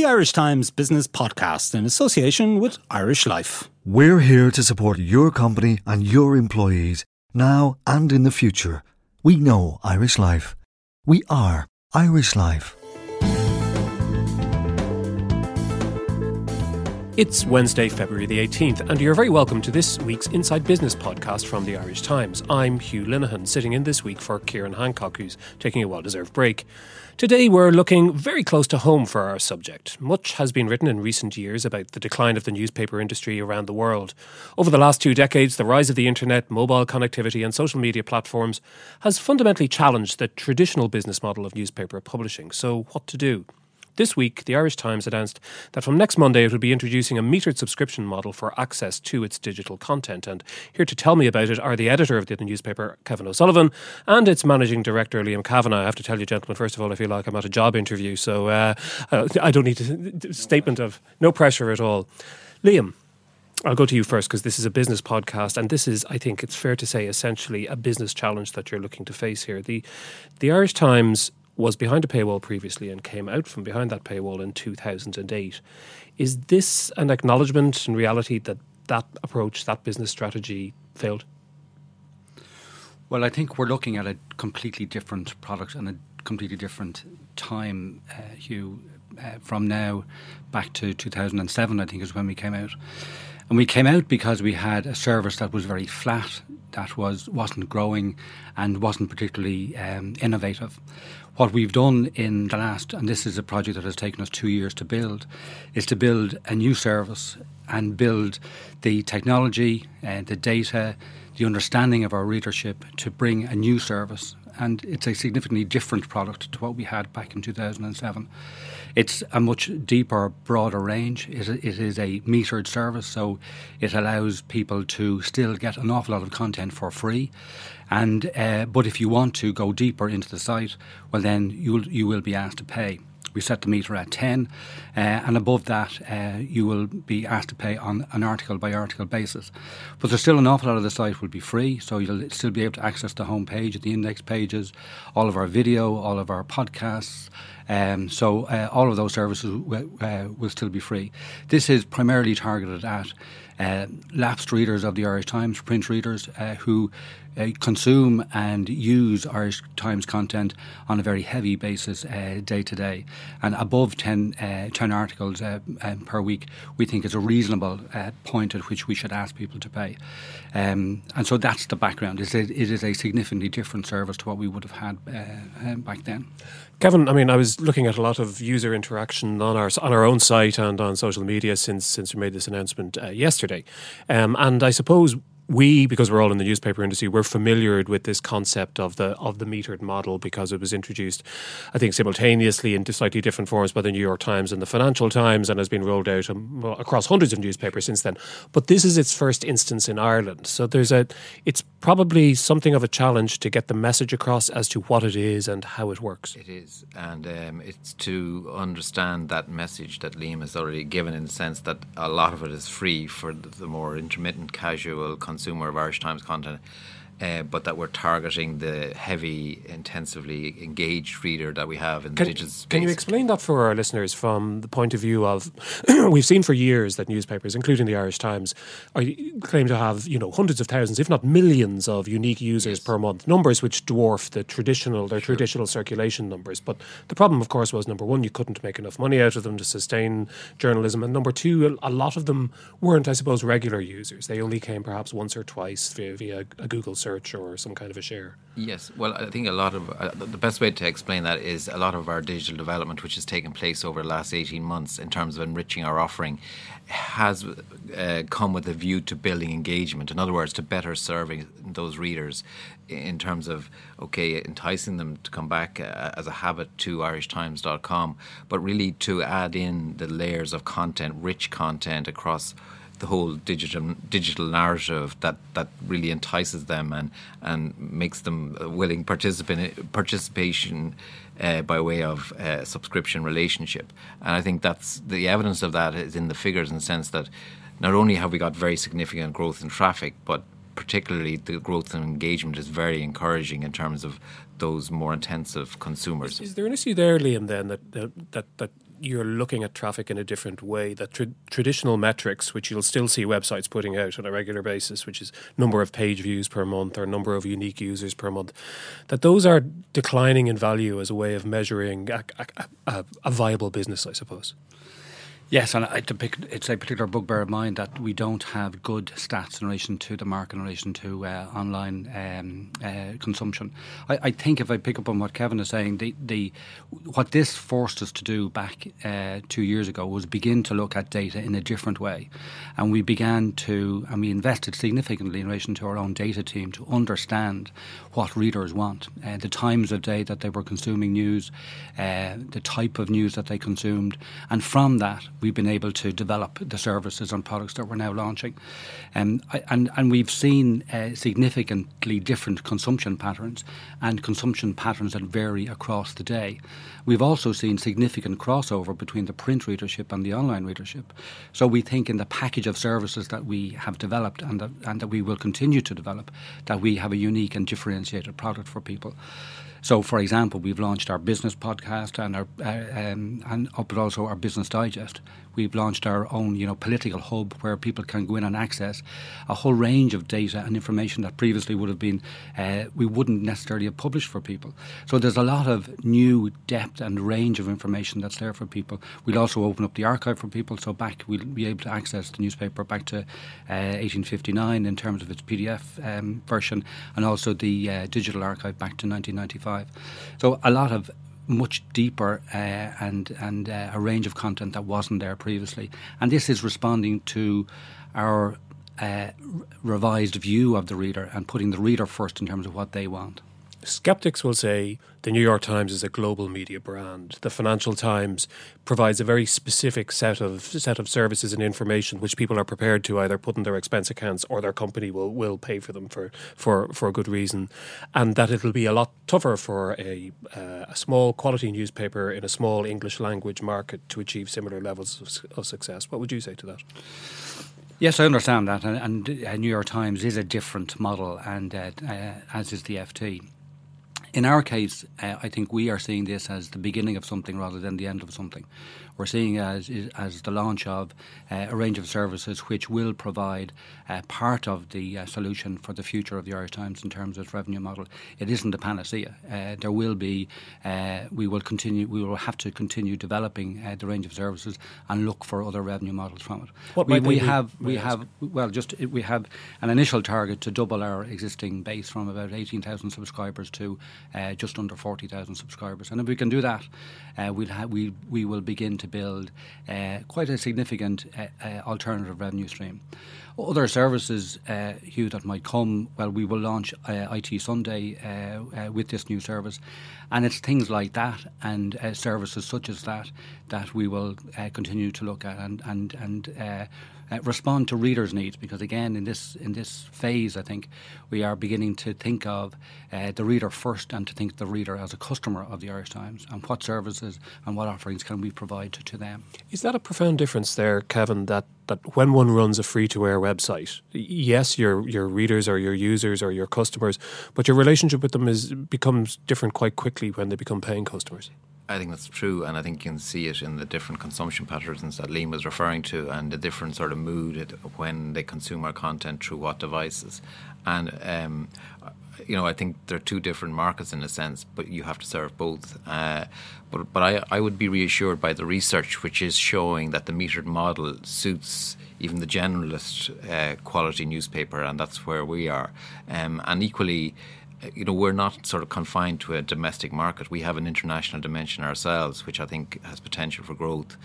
the Irish Times Business Podcast in association with Irish Life. We're here to support your company and your employees now and in the future. We know Irish Life. We are Irish Life. It's Wednesday, February the 18th, and you're very welcome to this week's Inside Business podcast from the Irish Times. I'm Hugh Linehan, sitting in this week for Ciarán Hancock, who's taking a well deserved break. Today, we're looking very close to home for our subject. Much has been written in recent years about the decline of the newspaper industry around the world. Over the last two decades, the rise of the internet, mobile connectivity, and social media platforms has fundamentally challenged the traditional business model of newspaper publishing. So, what to do? This week, the Irish Times announced that from next Monday it will be introducing a metered subscription model for access to its digital content. And here to tell me about it are the editor of the newspaper, Kevin O'Sullivan, and its managing director, Liam Kavanagh. I have to tell you, gentlemen, first of all, I feel like I'm at a job interview, so uh, I don't need a statement of no pressure at all. Liam, I'll go to you first because this is a business podcast, and this is, I think, it's fair to say, essentially a business challenge that you're looking to face here. the The Irish Times was behind a paywall previously and came out from behind that paywall in 2008. Is this an acknowledgement in reality that that approach, that business strategy failed? Well, I think we're looking at a completely different product and a completely different time, uh, Hugh, uh, from now back to 2007, I think is when we came out. And we came out because we had a service that was very flat, that was wasn't growing, and wasn't particularly um, innovative. What we've done in the last, and this is a project that has taken us two years to build, is to build a new service and build the technology, and the data, the understanding of our readership to bring a new service. And it's a significantly different product to what we had back in 2007. It's a much deeper, broader range. It, it is a metered service, so it allows people to still get an awful lot of content for free. And uh, but if you want to go deeper into the site, well, then you you will be asked to pay. We set the meter at 10, uh, and above that, uh, you will be asked to pay on an article by article basis. But there's still an awful lot of the site will be free, so you'll still be able to access the home page, the index pages, all of our video, all of our podcasts. Um, so uh, all of those services w- uh, will still be free. This is primarily targeted at uh, lapsed readers of the Irish Times, print readers uh, who uh, consume and use Irish Times content on a very heavy basis uh, day to day. And above 10, uh, 10 articles um, per week, we think is a reasonable point at which we should ask people to pay. Um, and so that's the background. It is, it is a significantly different service to what we would have had back then. Kevin, I mean, I was looking at a lot of user interaction on our on our own site and on social media since since we made this announcement uh, yesterday, um, and I suppose we, because we're all in the newspaper industry, we're familiar with this concept of the of the metered model because it was introduced, I think, simultaneously in slightly different forms by the New York Times and the Financial Times, and has been rolled out um, across hundreds of newspapers since then. But this is its first instance in Ireland, so there's a it's probably something of a challenge to get the message across as to what it is and how it works. It is, and um, it's to understand that message that Liam has already given in the sense that a lot of it is free for the more intermittent, casual consumer of Irish Times content. Uh, but that we're targeting the heavy, intensively engaged reader that we have in can, the digital space. Can you explain that for our listeners from the point of view of we've seen for years that newspapers, including the Irish Times, are, claim to have you know hundreds of thousands, if not millions, of unique users yes. per month, numbers which dwarf the traditional their sure. traditional circulation numbers. But the problem, of course, was number one, you couldn't make enough money out of them to sustain journalism, and number two, a lot of them weren't, I suppose, regular users. They only came perhaps once or twice via, via a Google search search or some kind of a share? Yes, well, I think a lot of uh, the best way to explain that is a lot of our digital development, which has taken place over the last 18 months in terms of enriching our offering, has uh, come with a view to building engagement. In other words, to better serving those readers in terms of, okay, enticing them to come back uh, as a habit to irishtimes.com, but really to add in the layers of content, rich content across the whole digital digital narrative that, that really entices them and and makes them willing participant participation uh, by way of uh, subscription relationship. And I think that's the evidence of that is in the figures in the sense that not only have we got very significant growth in traffic, but particularly the growth in engagement is very encouraging in terms of those more intensive consumers. Is, is there an issue there, Liam? Then that that that, that you're looking at traffic in a different way. That tra- traditional metrics, which you'll still see websites putting out on a regular basis, which is number of page views per month or number of unique users per month, that those are declining in value as a way of measuring a, a, a, a viable business, I suppose. Yes, and it's a particular bugbear of mine that we don't have good stats in relation to the market, in relation to uh, online um, uh, consumption. I, I, think if I pick up on what Kevin is saying, the, the what this forced us to do back uh, two years ago was begin to look at data in a different way, and we began to, and we invested significantly in relation to our own data team to understand what readers want, uh, the times of day that they were consuming news, uh, the type of news that they consumed, and from that we've been able to develop the services and products that we're now launching. Um, and, and we've seen uh, significantly different consumption patterns and consumption patterns that vary across the day. We've also seen significant crossover between the print readership and the online readership. So we think in the package of services that we have developed and that, and that we will continue to develop, that we have a unique and differentiated product for people. So, for example, we've launched our business podcast and our uh, um, and but also our business digest. We've launched our own, you know, political hub where people can go in and access a whole range of data and information that previously would have been uh, we wouldn't necessarily have published for people. So there's a lot of new depth and range of information that's there for people. We'll also open up the archive for people, so back we'll be able to access the newspaper back to uh, 1859 in terms of its PDF um, version, and also the uh, digital archive back to 1995. So a lot of much deeper uh, and and uh, a range of content that wasn't there previously. And this is responding to our uh, revised view of the reader and putting the reader first in terms of what they want. Skeptics will say the New York Times is a global media brand. The Financial Times provides a very specific set of set of services and information which people are prepared to either put in their expense accounts or their company will, will pay for them for, for, for a good reason. And that it'll be a lot tougher for a, uh, a small quality newspaper in a small English language market to achieve similar levels of, of success. What would you say to that? Yes, I understand that, and, and uh, New York Times is a different model, and uh, uh, as is the FT. In our case, uh, I think we are seeing this as the beginning of something rather than the end of something. We're seeing it as, as the launch of uh, a range of services which will provide uh, part of the uh, solution for the future of the Irish Times in terms of its revenue model. It isn't a panacea. Uh, there will be, uh, we will continue, we will have to continue developing the range of services and look for other revenue models from it. What we, we have, we have, well, just we have an initial target to double our existing base from about 18,000 subscribers to uh, just under 40,000 subscribers. And if we can do that, uh, we'll ha- we, we will begin to build uh, quite a significant uh, uh, alternative revenue stream. Other services, Hugh, that might come, well, we will launch IT Sunday with this new service. And it's things like that and services such as that that we will continue to look at and, and, and uh, respond to readers' needs because again in this in this phase I think we are beginning to think of uh, the reader first and to think the reader as a customer of the Irish Times and what services and what offerings can we provide to, to them. Is that a profound difference there, Kevin? That that when one runs a free to air website, yes, your your readers or your users or your customers, but your relationship with them is becomes different quite quickly when they become paying customers. I think that's true, and I think you can see it in the different consumption patterns that Liam was referring to, and the different sort of mood when they consume our content through what devices. And um, you know, I think they're two different markets in a sense, but you have to serve both. Uh, but but I, I would be reassured by the research, which is showing that the metered model suits even the generalist uh, quality newspaper, and that's where we are. Um, and equally, you know, we're not sort of confined to a domestic market. We have an international dimension ourselves, which I think has potential for growth,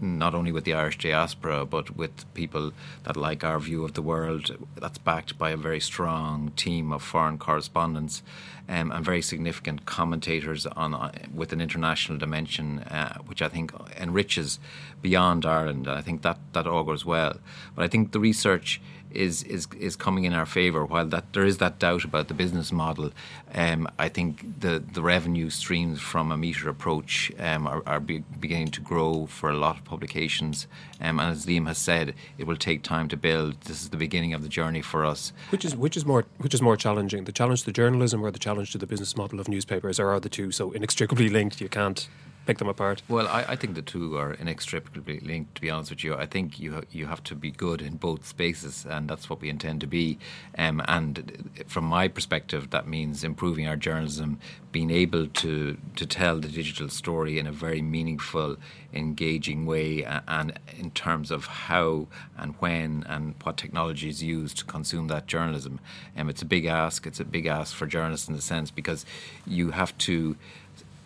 not only with the Irish diaspora, but with people that like our view of the world. That's backed by a very strong team of foreign correspondents um, and very significant commentators on uh, with an international dimension, uh, which I think enriches beyond Ireland. I think that that augurs well. But I think the research is is is coming in our favour. While that there is that doubt about the business model, um, I think the the revenue streams from a meter approach um, are, are be, beginning to grow for a lot of publications. Um, and as Liam has said, it will take time to build. This is the beginning of the journey for us. Which is which is more which is more challenging, the challenge to journalism or the challenge to the business model of newspapers, or are the two so inextricably linked? You can't pick them apart? Well, I, I, think the two are inextricably linked. To be honest with you, I think you ha- you have to be good in both spaces, and that's what we intend to be. Um, and from my perspective, that means improving our journalism, being able to to tell the digital story in a very meaningful, engaging way, and in terms of how and when and what technology is used to consume that journalism. Um, it's a big ask. It's a big ask for journalists in the sense because you have to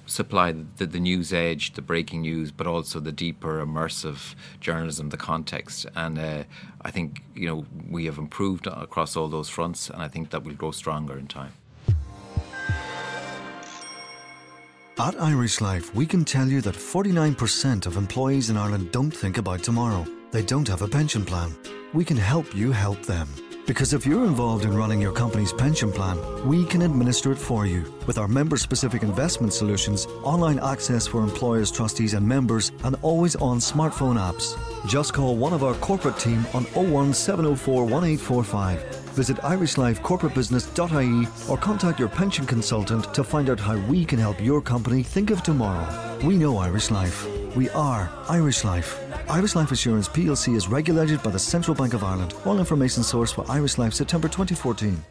supply the, the news edge, the breaking news, but also the deeper immersive journalism, the context. And uh, I think you know we have improved across all those fronts, and I think that will grow stronger in time. At Irish Life, we can tell you that 49% of employees in Ireland don't think about tomorrow. They don't have a pension plan. We can help you help them. Because if you're involved in running your company's pension plan, we can administer it for you with our member specific investment solutions, online access for employers, trustees, and members, and always on smartphone apps. Just call one of our corporate team on 01704 1845. Visit irishlifecorporatebusiness.ie or contact your pension consultant to find out how we can help your company think of tomorrow. We know Irish Life. We are Irish Life. Irish Life Assurance plc is regulated by the Central Bank of Ireland. All information source for Irish Life September 2014.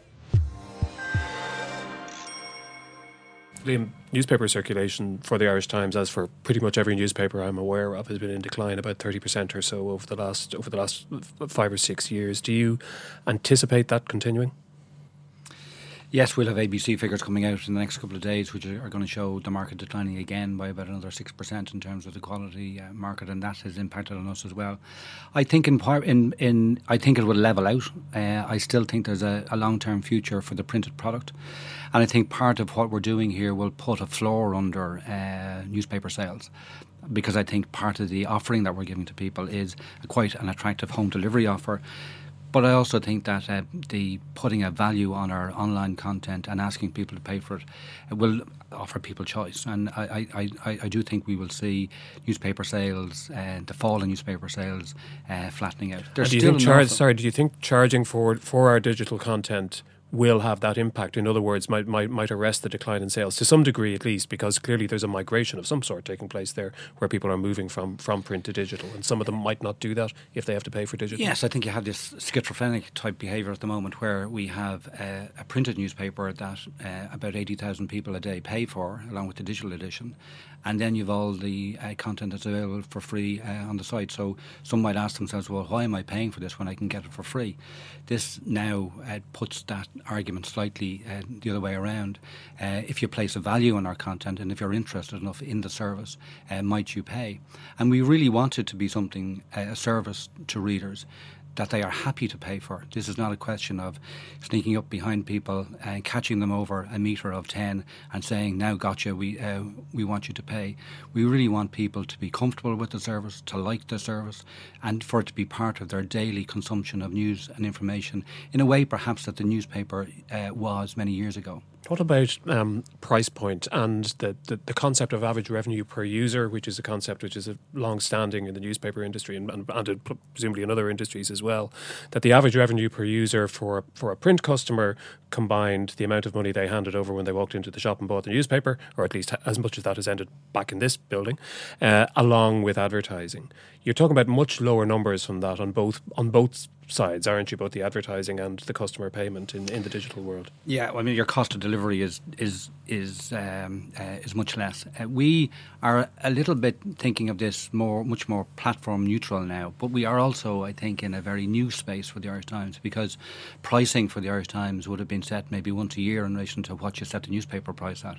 Liam, newspaper circulation for the Irish Times, as for pretty much every newspaper I'm aware of, has been in decline about thirty percent or so over the last over the last five or six years. Do you anticipate that continuing? Yes, we'll have ABC figures coming out in the next couple of days, which are going to show the market declining again by about another six percent in terms of the quality uh, market, and that has impacted on us as well. I think in part, in, in I think it will level out. Uh, I still think there's a, a long term future for the printed product, and I think part of what we're doing here will put a floor under uh, newspaper sales because I think part of the offering that we're giving to people is quite an attractive home delivery offer. But I also think that uh, the putting a value on our online content and asking people to pay for it will offer people choice. And I, I, I, I do think we will see newspaper sales, uh, the fall in newspaper sales, uh, flattening out. There's do you think charge, sorry, do you think charging for for our digital content will have that impact. In other words, might, might might arrest the decline in sales to some degree, at least, because clearly there's a migration of some sort taking place there, where people are moving from from print to digital, and some of them might not do that if they have to pay for digital. Yes, I think you have this schizophrenic type behaviour at the moment, where we have a, a printed newspaper that uh, about eighty thousand people a day pay for, along with the digital edition, and then you've all the uh, content that's available for free uh, on the site. So some might ask themselves, well, why am I paying for this when I can get it for free? This now uh, puts that argument slightly uh, the other way around. Uh, if you place a value on our content and if you're interested enough in the service, uh, might you pay? And we really want it to be something, a service to readers that they are happy to pay for. This is not a question of sneaking up behind people and catching them over a metre of 10 and saying, now gotcha, we, uh, we want you to pay. We really want people to be comfortable with the service, to like the service, and for it to be part of their daily consumption of news and information in a way perhaps that the newspaper uh, was many years ago. What about um, price point and the, the, the, concept of average revenue per user, which is a concept which is long standing in the newspaper industry and, and, and, presumably in other industries as well? That the average revenue per user for, for a print customer combined the amount of money they handed over when they walked into the shop and bought the newspaper, or at least as much as that has ended back in this building, uh, along with advertising. You're talking about much lower numbers from that on both on both sides, aren't you? Both the advertising and the customer payment in, in the digital world. Yeah, well, I mean, your cost of delivery is is is um, uh, is much less. Uh, we are a little bit thinking of this more, much more platform neutral now, but we are also, I think, in a very new space for the Irish Times because pricing for the Irish Times would have been set maybe once a year in relation to what you set the newspaper price at.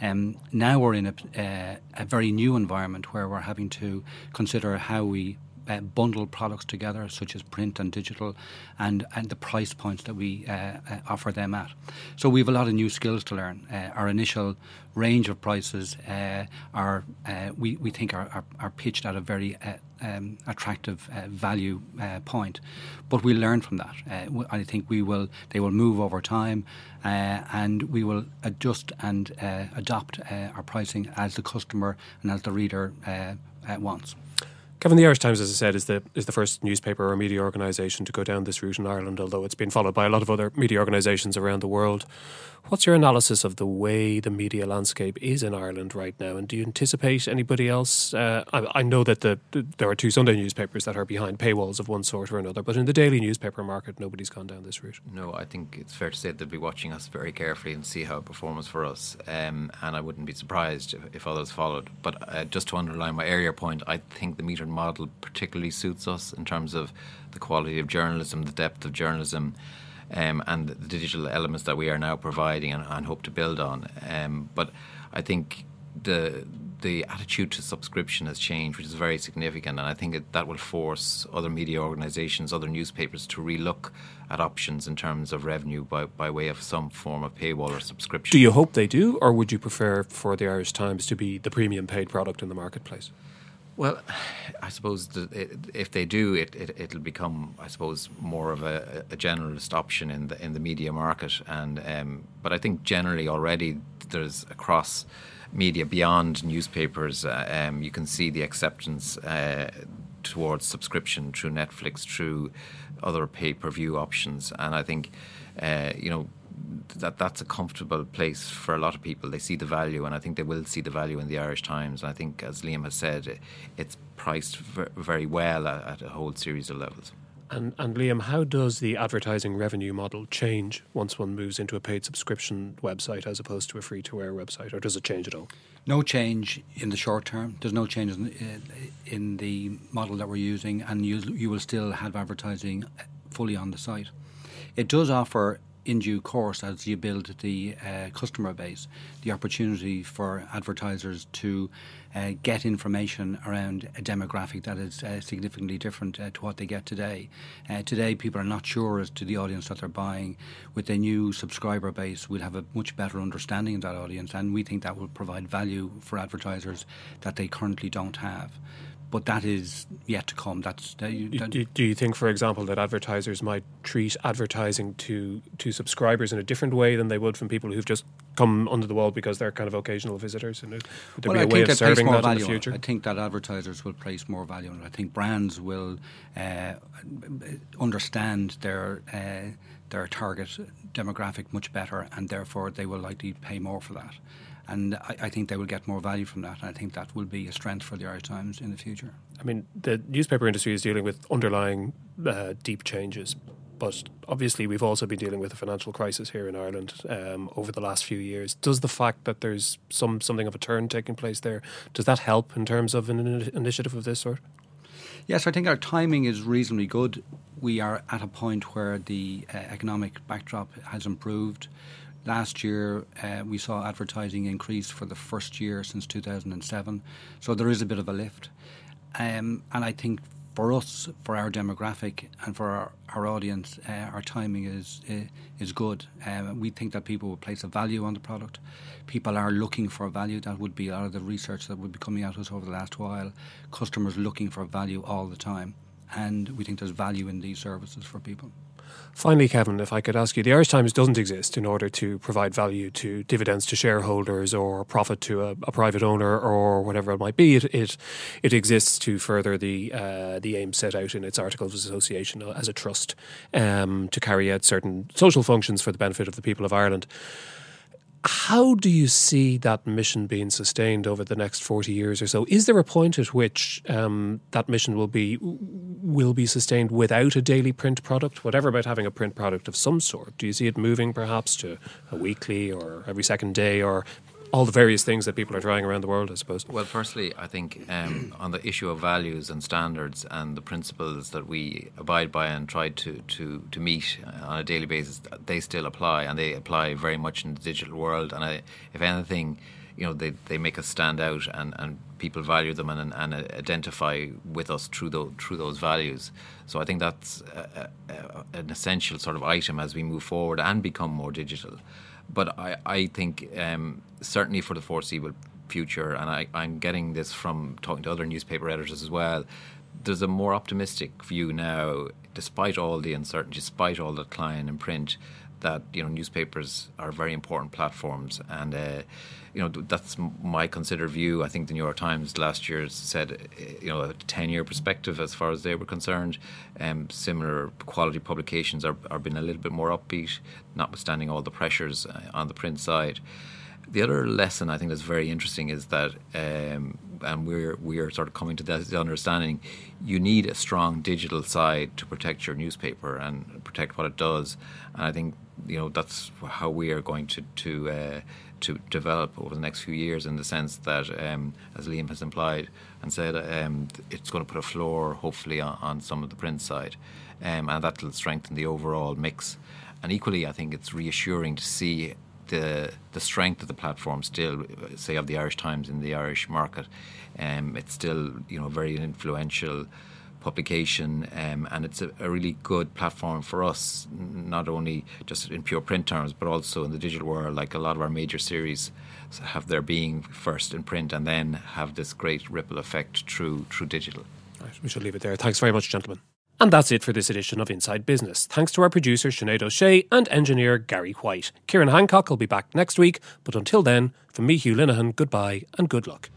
Um, now we're in a, uh, a very new environment where we're having to consider how we uh, bundle products together, such as print and digital, and, and the price points that we uh, uh, offer them at. So we have a lot of new skills to learn. Uh, our initial range of prices uh, are, uh, we, we think, are, are, are, pitched at a very um, attractive value point, but we learn from that. I think we will, they will move over time, and we will adjust and adopt our pricing as the customer and as the reader wants. Kevin, the Irish Times, as I said, is the is the first newspaper or media organisation to go down this route in Ireland, although it's been followed by a lot of other media organisations around the world. What's your analysis of the way the media landscape is in Ireland right now, and do you anticipate anybody else? Uh, I, I, know that the, the, there are two Sunday newspapers that are behind paywalls of one sort or another, but in the daily newspaper market, nobody's gone down this route. No, I think it's fair to say they'll be watching us very carefully and see how it performs for us, um, and I wouldn't be surprised if, if others followed. But uh, just to underline my earlier point, I think the model particularly suits us in terms of the quality of journalism, the depth of journalism um, and the digital elements that we are now providing and, and hope to build on. Um, but I think the the attitude to subscription has changed, which is very significant, and I think it, that will force other media organisations, other newspapers, to relook at options in terms of revenue by, by way of some form of paywall or subscription. Do you hope they do, or would you prefer for the Irish Times to be the premium paid product in the marketplace? Well, I suppose if they do, it, it will become, I suppose, more of a, a, generalist option in the in the media market. And um, but I think generally already there's across media beyond newspapers, uh, um, you can see the acceptance uh, towards subscription through Netflix, through other pay per view options, and I think uh, you know that that's a comfortable place for a lot of people. They see the value, and I think they will see the value in the Irish Times. And I think, as Liam has said, it's priced very well at, at a whole series of levels. And, and Liam, how does the advertising revenue model change once one moves into a paid subscription website as opposed to a free to air website, or does it change at all? No change in the short term. There's no change in, in the model that we're using, and you, you will still have advertising fully on the site. It does offer in due course, as you build the uh, customer base, the opportunity for advertisers to uh, get information around a demographic that is uh, significantly different uh, to what they get today. Uh, today, people are not sure as to the audience that they're buying. With a new subscriber base, we'll have a much better understanding of that audience, and we think that will provide value for advertisers that they currently don't have but that is yet to come. That's that you, that do, do, you think, for example, that advertisers might treat advertising to to subscribers in a different way than they would from people who've just come under the wall because they're kind of occasional visitors? And would there well, be a way of serving that in the future? I think that advertisers will place more value on it. I think brands will uh, understand their. Uh, their target demographic much better, and therefore they will likely pay more for that and I, I, think they will get more value from that. And I think that will be a strength for the Irish Times in the future. I mean, the newspaper industry is dealing with underlying uh, deep changes, but obviously we've also been dealing with a financial crisis here in Ireland um, over the last few years. Does the fact that there's some something of a turn taking place there does that help in terms of an initiative of this sort? Yes, I think our timing is reasonably good. We are at a point where the uh, economic backdrop has improved. Last year, uh, we saw advertising increase for the first year since 2007. So there is a bit of a lift. Um, and I think for us, for our demographic and for our, our audience, uh, our timing is uh, is good. Um, we think that people will place a value on the product. People are looking for value. That would be a lot of the research that would be coming out to us over the last while. Customers looking for value all the time, and we think there's value in these services for people. Finally, Kevin, if I could ask you, the Irish Times doesn't exist in order to provide value to dividends to shareholders or profit to a, a private owner or whatever it might be. It it, it exists to further the uh, the aim set out in its articles of association as a trust um, to carry out certain social functions for the benefit of the people of Ireland. How do you see that mission being sustained over the next forty years or so? Is there a point at which um, that mission will be will be sustained without a daily print product? Whatever about having a print product of some sort, do you see it moving perhaps to a weekly or every second day, or all the various things that people are trying around the world, I suppose. Well, firstly, I think um, on the issue of values and standards and the principles that we abide by and try to, to, to meet on a daily basis, they still apply and they apply very much in the digital world. And I, if anything, you know, they, they make us stand out and, and people value them and, and identify with us through those, through those values. So I think that's a, a, an essential sort of item as we move forward and become more digital. But I, I think um, certainly for the foreseeable future, and I, I'm getting this from talking to other newspaper editors as well, there's a more optimistic view now, despite all the uncertainty, despite all the decline in print, that you know newspapers are very important platforms, and uh, you know that's my considered view. I think the New York Times last year said uh, you know a ten year perspective as far as they were concerned. Um, similar quality publications are are being a little bit more upbeat, notwithstanding all the pressures uh, on the print side. The other lesson I think that's very interesting is that, um, and we're we're sort of coming to that understanding, you need a strong digital side to protect your newspaper and protect what it does. And I think you know that's how we are going to to uh, to develop over the next few years. In the sense that, um, as Liam has implied and said, um, it's going to put a floor, hopefully, on, on some of the print side, um, and that will strengthen the overall mix. And equally, I think it's reassuring to see the the strength of the platform still, say of the Irish Times in the Irish market, um, it's still you know very influential publication, um, and it's a, a, really good platform for us, not only just in pure print terms, but also in the digital world. Like a lot of our major series have their being first in print, and then have this great ripple effect through through digital. Right, we should leave it there. Thanks very much, gentlemen. And that's it for this edition of Inside Business. Thanks to our producer Sinead O'Shea and engineer Gary White. Ciarán Hancock will be back next week, but until then, from me, Hugh Linehan, goodbye and good luck.